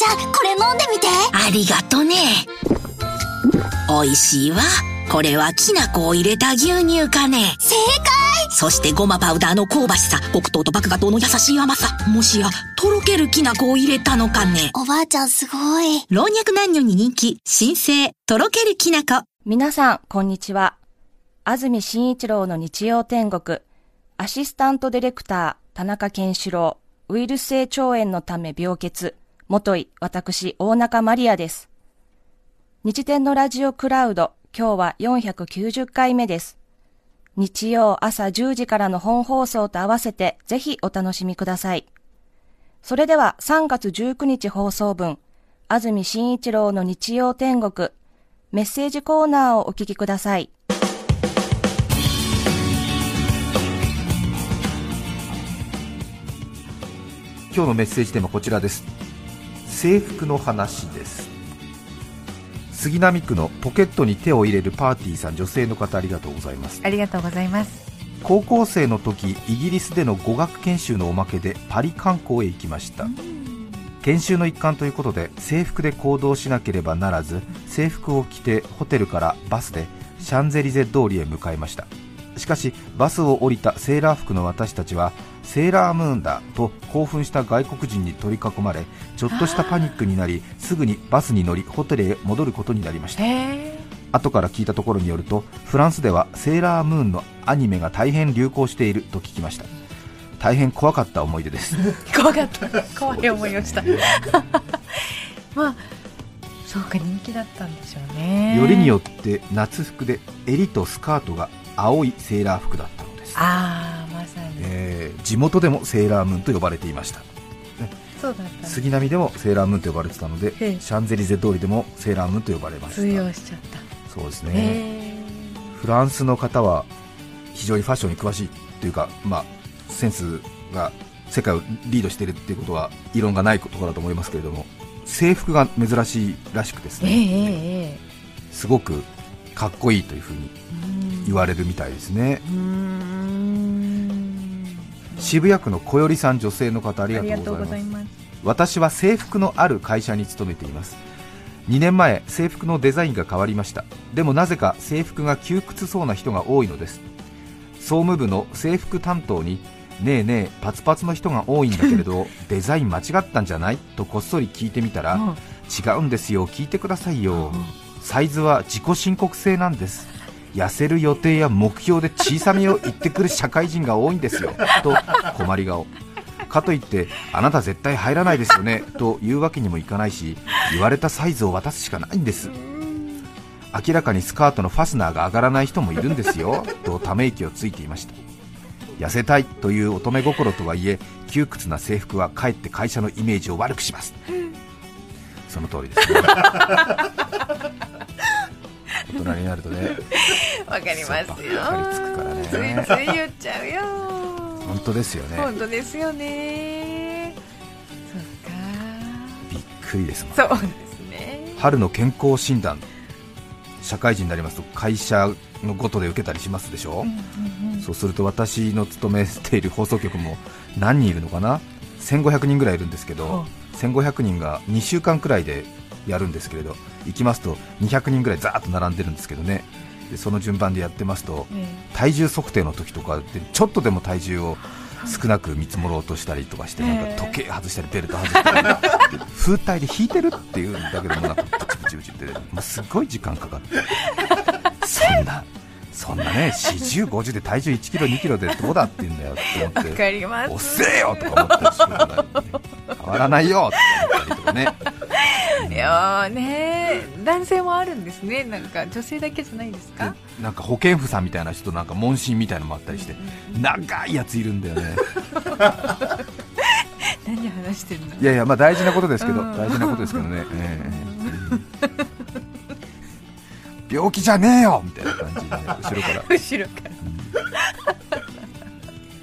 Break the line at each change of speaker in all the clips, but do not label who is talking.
ちゃんこれ飲んでみて。
ありがとね。美味しいわ。これはきな粉を入れた牛乳かね。
正解。
そしてごまパウダーの香ばしさ。黒糖と麦芽糖の優しい甘さ。もしやとろけるきな粉を入れたのかね。
おばあちゃんすごい。
老若男女に人気。新生とろけるきな粉。
皆さん、こんにちは。安住紳一郎の日曜天国、アシスタントディレクター、田中健志郎、ウイルス性腸炎のため病欠、元井、私、大中マリアです。日天のラジオクラウド、今日は490回目です。日曜朝10時からの本放送と合わせて、ぜひお楽しみください。それでは3月19日放送分、安住紳一郎の日曜天国、メッセージコーナーをお聞きください。
今日のメッセージテーマこちらです制服の話です。杉並区のポケットに手を入れるパーティーさん女性の方ありがとうございます。
ありがとうございます。
高校生の時イギリスでの語学研修のおまけでパリ観光へ行きました。研修の一環ということで制服で行動しなければならず制服を着てホテルからバスでシャンゼリゼ通りへ向かいました。しかしバスを降りたセーラー服の私たちはセーラームーンだと興奮した外国人に取り囲まれちょっとしたパニックになりすぐにバスに乗りホテルへ戻ることになりました。後から聞いたところによるとフランスではセーラームーンのアニメが大変流行していると聞きました。大変怖かった思い出です。
怖かった。怖い思いをした。まあそうか人気だったんでしょうね。
よりによって夏服で襟とスカートが青いセーラー服だったのです、
ああまさに、
えー地元でもセーラームーンと呼ばれていました
そうだったんです
杉並でもセーラームーンと呼ばれてたので
ええ。
シャンゼリゼ通りでもセーラームーンと呼ばれま
通
した。
用しちゃった
そうですね、
へ
フランスの方は非常にファッションに詳しいというか、まあ、センスが世界をリードしているっていうことは異論がないところだと思いますけれども制服が珍しいらしくですね、
ええ。
すごくかっこいいというふうに言われるみたいですね、
うーん
渋谷区の小寄さん女性の方あり
がとう
ございます。私は制服のある会社に勤めています。2年前制服のデザインが変わりました。でもなぜか制服が窮屈そうな人が多いのです。総務部の制服担当にねえねえパツパツの人が多いんだけれど デザイン間違ったんじゃない？とこっそり聞いてみたら、
うん。
違うんですよ聞いてくださいよ、サイズは自己申告制なんです痩せる予定や目標で小さめを言ってくる社会人が多いんですよ。と困り顔。かといってあなた絶対入らないですよね。と言うわけにもいかないし言われたサイズを渡すしかないんです。明らかにスカートのファスナーが上がらない人もいるんですよ。とため息をついていました。痩せたいという乙女心とはいえ窮屈な制服はかえって会社のイメージを悪くします。その通りです。ね大人になるとね。
わかりますよ。
そうばっかりつくからね。
ついつい言っちゃうよ。
本当ですよね。
本当ですよね。そっ
びっくりですもん
かそうですね。
春の健康診断社会人になりますと会社のごとで受けたりしますでしょ、そうすると私の勤めている放送局も何人いるのかな？1500人ぐらいいるんですけど1500人が2週間くらいでやるんですけれど行きますと200人ぐらいざーっと並んでるんですけどね。でその順番でやってますと
え
体重測定の時とかでちょっとでも体重を少なく見積もろうとしたりとかしてなんか時計外したりベルト外したり風体で引いてるっていうんだけどもなんかプチプチプチってもうすごい時間かかってそんなそんなね40、50で体重1キロ、2キロでどうだって言うんだよって思
わ
って遅えよとか思って仕方ない変わらないよって思ったりとかね
いやーね男性もあるんですね。なんか女性だけじゃないですか？
でなんか保健婦さんみたいな人なんか問診みたいなのもあったりして。長いやついるんだよね。
何話してるの？
いやいやまあ大事なことですけど。
うん。
大事なことですけどね、ええ病気じゃねえよ！みたいな感じで、ね、後ろから。
後ろから。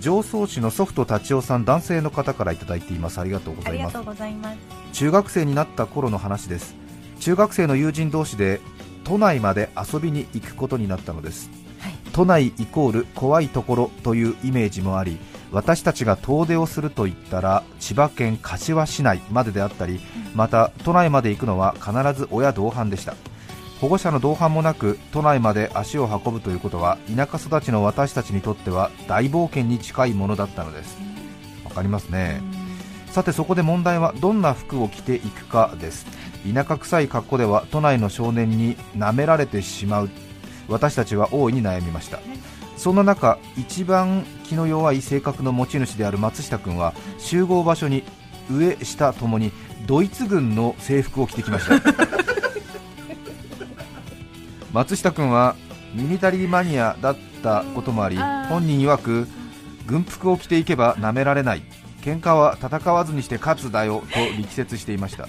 常総市のソフト達夫さん男性の方からいただいています。ありがとうございます。
ございます
中学生になった頃の話です。中学生の友人同士で都内まで遊びに行くことになったのです、
はい。
都内イコール怖いところというイメージもあり私たちが遠出をすると言ったら千葉県柏市内までであったりまた都内まで行くのは必ず親同伴でした。保護者の同伴もなく都内まで足を運ぶということは田舎育ちの私たちにとっては大冒険に近いものだったのです。わかりますねさてそこで問題はどんな服を着ていくかです。田舎臭い格好では都内の少年に舐められてしまう。私たちは大いに悩みました。そんな中一番気の弱い性格の持ち主である松下君は集合場所に上下ともにドイツ軍の制服を着てきました。松下君はミリタリーマニアだったこともあり本人曰く軍服を着ていけば舐められない喧嘩は戦わずにして勝つだよと力説していました。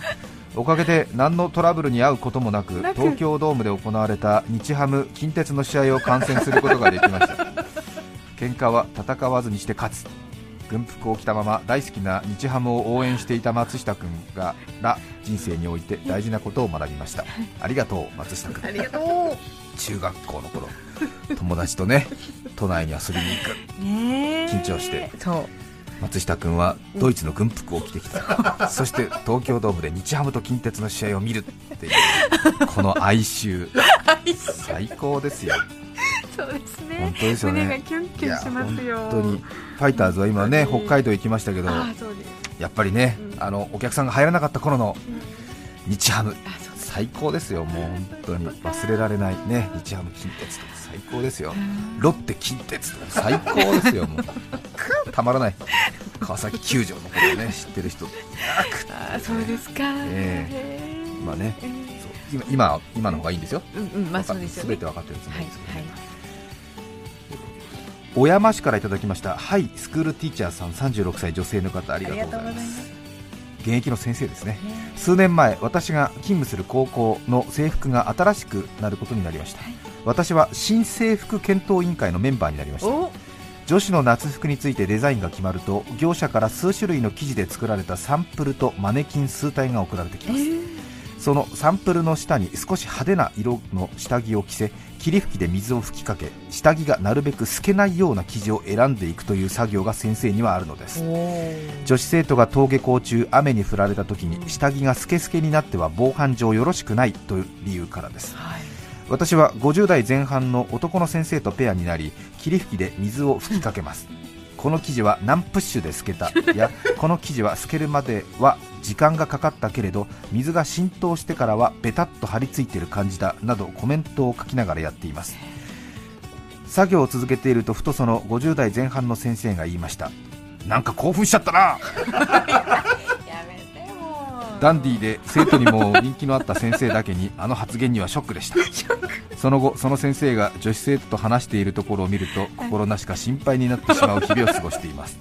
おかげで何のトラブルに遭うこともなく東京ドームで行われた日ハム近鉄の試合を観戦することができました。喧嘩は戦わずにして勝つ。軍服を着たまま大好きな日ハムを応援していた松下君がら人生において大事なことを学びました。ありがとう松下君。
ありがと
中学校の頃友達とね 都内に遊びに行く。
うねえ。
緊張して。
そう
松下君はドイツの軍服を着てきた、そして東京ドームで日ハムと近鉄の試合を見るっていうこの哀愁。最高ですよ。
そうですね。
本当ですよね。
胸がキュンキュンしますよ。
本当にファイターズは今ね
うん。
北海道行きましたけどやっぱりね
うん。
あのお客さんが入らなかった頃の日ハム最高ですよ。もう本当に忘れられない。ね日ハム近鉄とか最高ですよ。ロッテ近鉄とか最高ですよ。もう。たまらない。川崎球場の頃ね知ってる人。
ああそうですか。
え
へえ
まあね。
ええ
そう。今今今の方がいいんですよ。
うんうんまあそうですよね。
全て分かってるつも
はい
りですけどね、
はい
小山市からいただきました。はいスクールティーチャーさん36歳女性の方ありがとうございま
す
現役の先生ですね。
ね。
数年前私が勤務する高校の制服が新しくなることになりました、
はい。
私は新制服検討委員会のメンバーになりました。
お。
女子の夏服についてデザインが決まると業者から数種類の生地で作られたサンプルとマネキン数体が送られてきます。そのサンプルの下に少し派手な色の下着を着せ霧吹きで水を吹きかけ下着がなるべく透けないような生地を選んでいくという作業が先生にはあるのです。女子生徒が登下校中雨に降られた時に下着がスケスケになっては防犯上よろしくないという理由からです。
はい。
私は50代前半の男の先生とペアになり霧吹きで水を吹きかけますこの生地は何プッシュで透けた？やこの生地は透けるまでは時間がかかったけれど水が浸透してからはベタっと張り付いている感じだなどコメントを書きながらやっています。作業を続けているとふとその50代前半の先生が言いました。なんか興奮しちゃったな！ダンディーで生徒にも人気のあった先生だけにあの発言にはショックでした その後その先生が女子生徒と話しているところを見ると心なしか心配になってしまう日々を過ごしています。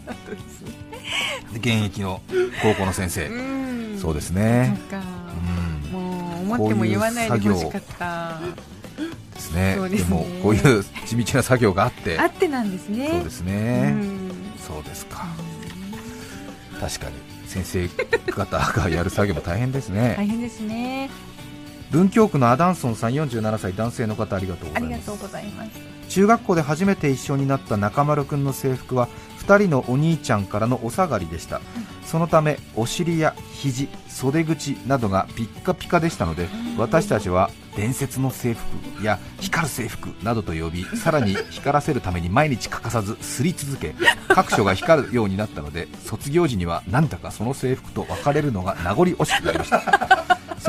現役の高校の先生。
うん。
そうです
そ
ねうん。
もう思っても言わないでほしかった。
ですね。
ですね。
もこういう地道な作業があって。
あってなんですね。
そうですね。
うん。
そうですか。確かに。先生方がやる作業も大変ですね、
大変ですね
文京区のアダンソンさん47歳男性の方ありがとうございます。
ありがとうございます。
中学校で初めて一緒になった中丸くんの制服は2人のお兄ちゃんからのお下がりでした、そのためお尻や肘袖口などがピッカピカでしたので私たちは伝説の制服や光る制服などと呼びさらに光らせるために毎日欠かさず擦り続け各所が光るようになったので卒業時にはなんだかその制服と別れるのが名残惜しくなりました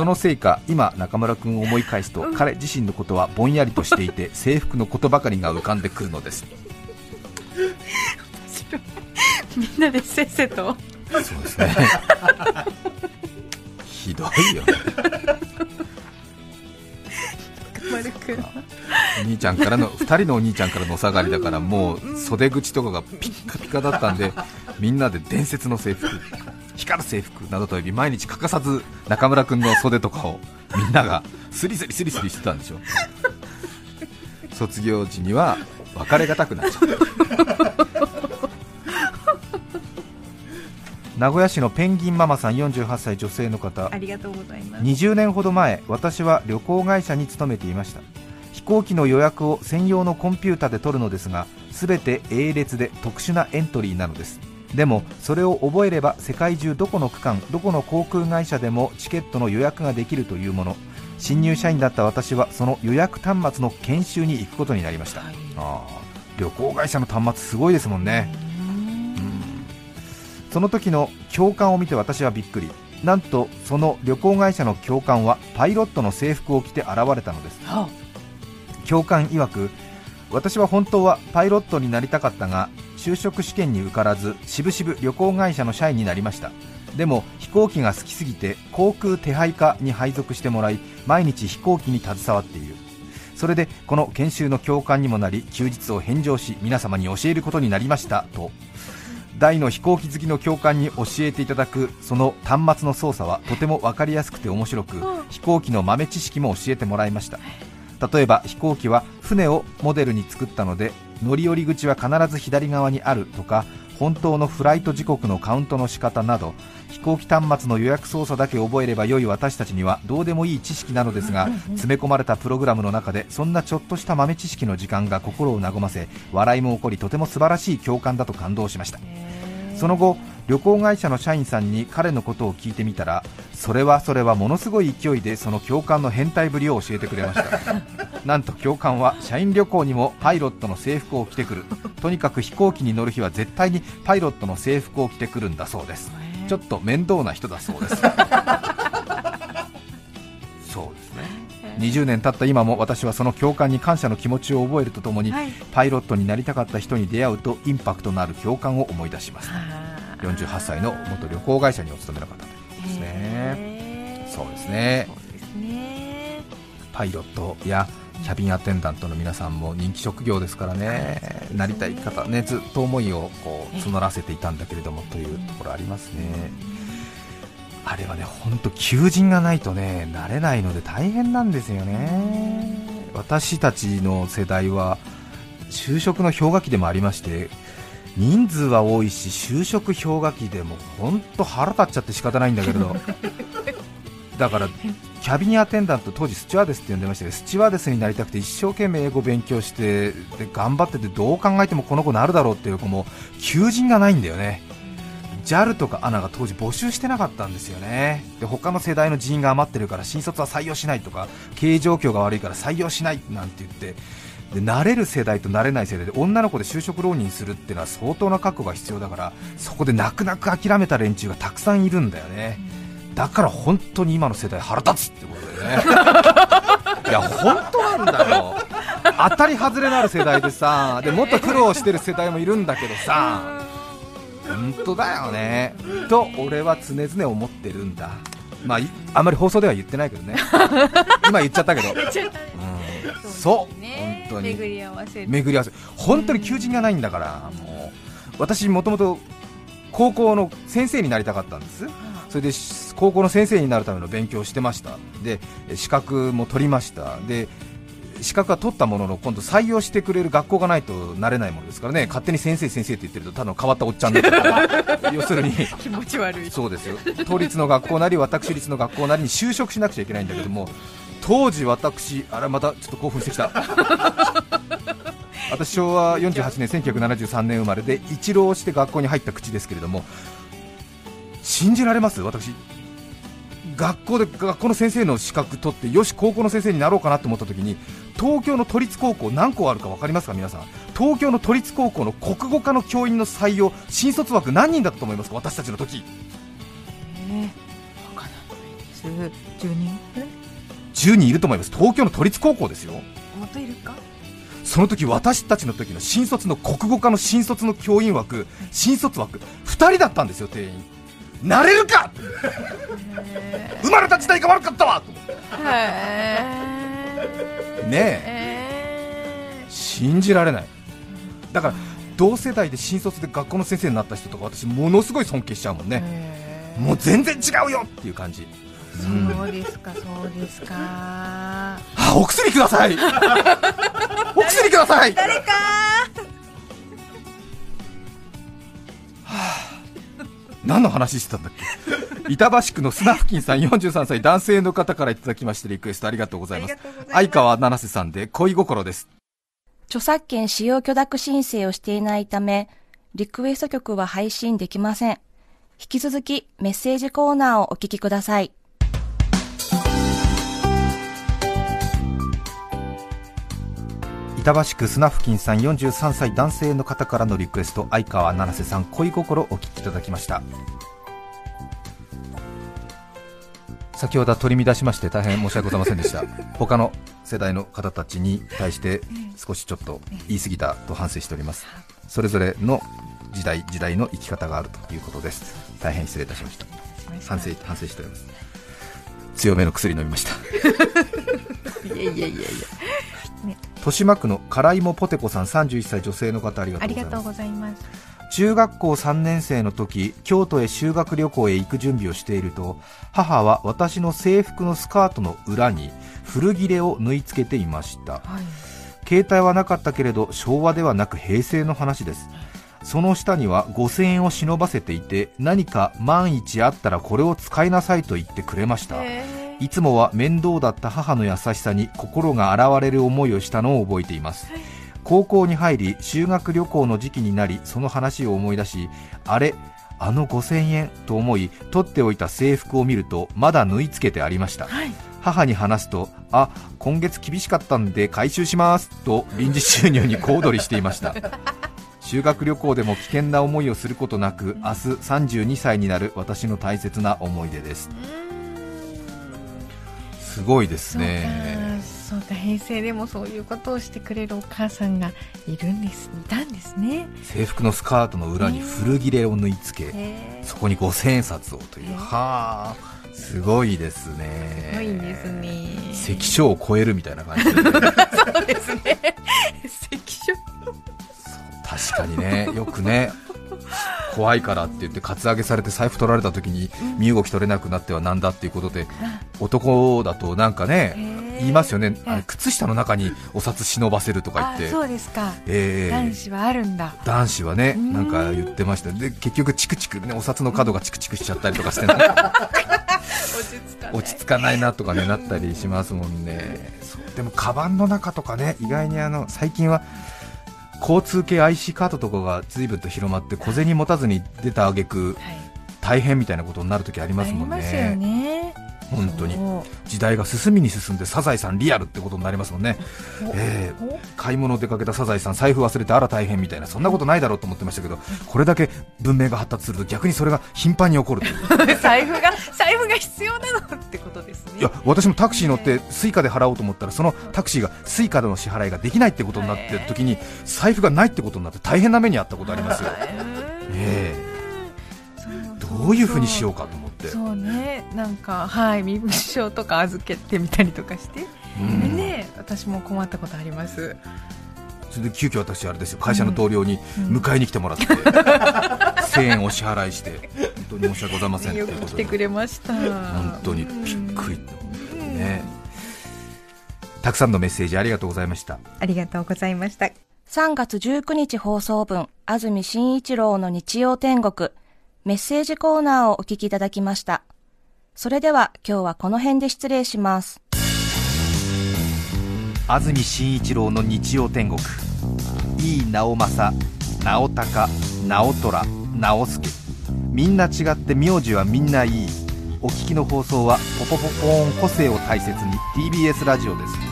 そのせいか今中村君を思い返すと彼自身のことはぼんやりとしていて 制服のことばかりが浮かんでくるのです。
みんなでせっせと。
そうですね。ひどいよね。
丸くん
お兄ちゃんからの2人のお兄ちゃんからのお下がりだからもう袖口とかがピッカピカだったんでみんなで伝説の制服光る制服などと呼び毎日欠かさず中村君の袖とかをみんながスリスリスリスリしてたんでしょ。卒業時には別れがたくなっちゃった。名古屋市のペンギンママさん48歳女性の方。
ありがとうございます。
20年ほど前私は旅行会社に勤めていました。飛行機の予約を専用のコンピュータで取るのですが全て A 列で特殊なエントリーなのですでもそれを覚えれば世界中どこの区間どこの航空会社でもチケットの予約ができるというもの。新入社員だった私はその予約端末の研修に行くことになりました、
はい。
あー旅行会社の端末すごいですもんね、うん。その時の教官を見て私はびっくり。なんとその旅行会社の教官はパイロットの制服を着て現れたのです。
は
教官曰く私は本当はパイロットになりたかったが就職試験に受からずしぶしぶ旅行会社の社員になりました。でも飛行機が好きすぎて航空手配課に配属してもらい毎日飛行機に携わっている。それでこの研修の教官にもなり休日を返上し皆様に教えることになりましたと。大の飛行機好きの教官に教えていただくその端末の操作はとても分かりやすくて面白く飛行機の豆知識も教えてもらいました。例えば飛行機は船をモデルに作ったので乗り降り口は必ず左側にあるとか本当のフライト時刻のカウントの仕方など飛行機端末の予約操作だけ覚えれば良い私たちにはどうでもいい知識なのですが詰め込まれたプログラムの中でそんなちょっとした豆知識の時間が心を和ませ笑いも起こりとても素晴らしい教官だと感動しました。その後旅行会社の社員さんに彼のことを聞いてみたらそれはそれはものすごい勢いでその教官の変態ぶりを教えてくれました。なんと教官は社員旅行にもパイロットの制服を着てくる。とにかく飛行機に乗る日は絶対にパイロットの制服を着てくるんだそうです。ちょっと面倒な人だそうです。そうですね。20年経った今も私はその教官に感謝の気持ちを覚えるとともに、
はい。
パイロットになりたかった人に出会うとインパクトのある教官を思い出します48歳の元旅行会社にお勤めの方ということですね。
へー。
そうですね。
そうですね。
パイロットやキャビンアテンダントの皆さんも人気職業ですからね、なりたい方、ね、ずっと思いをこう募らせていたんだけれどもというところありますね、あれはね本当、求人がないとねなれないので大変なんですよね、私たちの世代は就職の氷河期でもありまして人数は多いし就職氷河期でも本当腹立っちゃって仕方ないんだけれど。だからキャビンアテンダント当時スチュワーデスって呼んでましたけどスチュワーデスになりたくて一生懸命英語勉強してで頑張っててどう考えてもこの子なるだろうっていう子も求人がないんだよね。JAL とか ANA が当時募集してなかったんですよね。で他の世代の人員が余ってるから新卒は採用しないとか経営状況が悪いから採用しないなんて言ってで慣れる世代と慣れない世代で女の子で就職浪人するっていうのは相当な覚悟が必要だからそこで泣く泣く諦めた連中がたくさんいるんだよね、だから本当に今の世代腹立つってことだよね。いや本当なんだよ。当たり外れのある世代でさでもっと苦労してる世代もいるんだけどさ本当だよね。と俺は常々思ってるんだ。まあいあんまり放送では言ってないけどね。今言っちゃったけど、うん、そう本当に。
巡り合わせ
巡り合わせ。本当に求人がないんだからもう私もともと高校の先生になりたかったんです。それでし高校の先生になるための勉強をしてました。で資格も取りました。で資格は取ったものの今度採用してくれる学校がないとなれないものですからね。勝手に先生先生って言ってるとただの変わったおっちゃんだから要するに
気持ち悪い。
そうですよ。都立の学校なり私立の学校なりに就職しなくちゃいけないんだけども当時私あれまたちょっと興奮してきた。私昭和48年1973年生まれで一浪して学校に入った口ですけれども信じられます？私学校で学校の先生の資格取ってよし高校の先生になろうかなと思った時に東京の都立高校何校あるか分かりますか？皆さん。東京の都立高校の国語科の教員の採用新卒枠何人だったと思いますか？私たちの時。
えー、わからないです。10人？
10人いると思います。東京の都立高校ですよ。その時私たちの時の新卒の国語科の新卒の教員枠新卒枠2人だったんですよ定員。なれるか！生まれた時代が悪かったわ！と思って
へ
ねえ
え
信じられない。だから同世代で新卒で学校の先生になった人とか私ものすごい尊敬しちゃうもんね。
へ
もう全然違うよ！っていう感じ。
ーそうですかそうですか。
あお薬ください。お薬ください。
誰か。
何の話してたんだっけ。板橋区の砂付近さん43歳男性の方からいただきましてリクエストありがとうございます。相川七瀬さんで恋心です。
著作権使用許諾申請をしていないため、リクエスト曲は配信できません。引き続きメッセージコーナーをお聞きください。
板橋区砂付近さん43歳男性の方からのリクエスト相川七瀬さん恋心お聞きいただきました。先ほどは取り乱しまして大変申し訳ございませんでした。他の世代の方たちに対して少しちょっと言い過ぎたと反省しております。それぞれの時代時代の生き方があるということです。大変失礼いたしました。反省反省しております。強めの薬飲みました。
いやいやいやいや
豊島区の辛いもポテコさん31歳女性の方ありがと
あ
うございます。
りがとうございます。
中学校3年生の時京都へ修学旅行へ行く準備をしていると母は私の制服のスカートの裏に古切れを縫い付けていました。
はい。
携帯はなかったけれど昭和ではなく平成の話です。その下には5000円を忍ばせていて何か万一あったらこれを使いなさいと言ってくれましたいつもは面倒だった母の優しさに心が洗われる思いをしたのを覚えています。高校に入り修学旅行の時期になりその話を思い出しあれあの5000円と思い取っておいた制服を見るとまだ縫い付けてありました、母に話すとあ今月厳しかったんで回収しますと臨時収入に小躍りしていました。修学旅行でも危険な思いをすることなく明日32歳になる私の大切な思い出ですすごいですね。
か。そうか。平成でもそういうことをしてくれるお母さんがいるんですいたんですね。
制服のスカートの裏に古切れを縫い付け
へ
そこに五千円札をという。はあすごいですね。
すごいですね。
関所を超えるみたいな感じで、ね、
そうですね。関所。
確かにね。よくね怖いからって言ってカツアゲされて財布取られた時に身動き取れなくなってはなんだっていうことで男だとなんかね言いますよね。靴下の中にお札忍ばせるとか
あ
言って。
そうですか。
えー
男子はあるんだ。
男子はね
ん。
なんか言ってました。で結局チクチクねお札の角がチクチクしちゃったりとかして なんか
落ち着かない
なとかねなったりしますもんね。でもカバンの中とかね意外にあの最近は交通系 IC カードとかが随分と広まって小銭持たずに出た挙句
はい。
大変みたいなことになるときあり
あ
ますもんね本当に。時代が進みに進んでサザエさんリアルってことになりますもんね。ええ
お。
買い物出かけたサザエさん財布忘れてあら大変みたいなそんなことないだろうと思ってましたけどこれだけ文明が発達すると逆にそれが頻繁に起こる
財布が財布が必要なのってことですね。
いや私もタクシー乗って Suica で払おうと思ったらそのタクシーが Suica での支払いができないってことになってる時に財布がないってことになって大変な目にあったことありますよ、ええ。どういうふうにしようかと思って
そうね。なんかはい身分証とか預けてみたりとかして、
うん。
ね私も困ったことあります。
それで急遽私あれですよ。会社の同僚に
うん。
迎えに来てもらって、1000円お支払いして。本当に申し訳ございません
よ
ということで。
く来てくれました。
本当にびっくりね。たくさんのメッセージありがとうございました。
ありがとうございました。
3月19日放送分、安住紳一郎の日曜天国、メッセージコーナーをお聞きいただきました。それでは今日はこの辺で失礼します。
安住紳一郎の日曜天国井伊直政直隆直虎直輔みんな違って名字はみんないいお聞きの放送はポポポポーン個性を大切に TBS ラジオです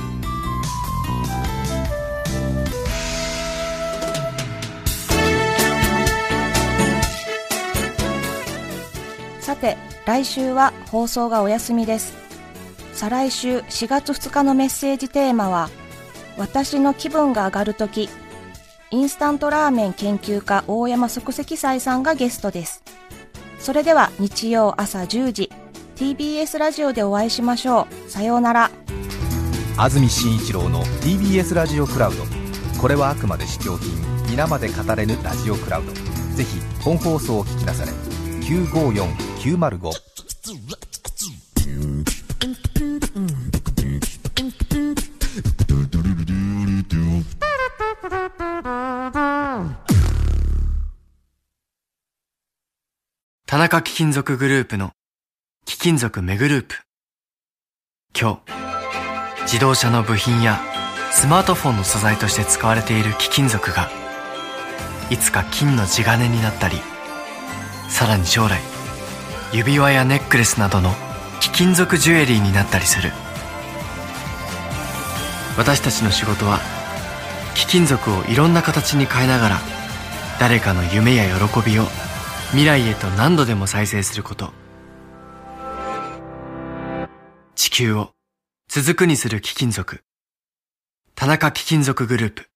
て、来週は放送がお休みです。再来週4月2日のメッセージテーマは、私の気分が上がるとき、インスタントラーメン研究家大山即席斎さんがゲストです。それでは日曜朝10時、TBS ラジオでお会いしましょう。さようなら。
安住紳一郎の TBS ラジオクラウドこれはあくまで試供品皆まで語れぬラジオクラウドぜひ本放送を聞きなされ954 905
田中貴金属グループの貴金属メグループ今日自動車の部品やスマートフォンの素材として使われている貴金属がいつか金の地金になったりさらに将来指輪やネックレスなどの貴金属ジュエリーになったりする。私たちの仕事は貴金属をいろんな形に変えながら誰かの夢や喜びを未来へと何度でも再生すること。地球を続くにする貴金属。田中貴金属グループ。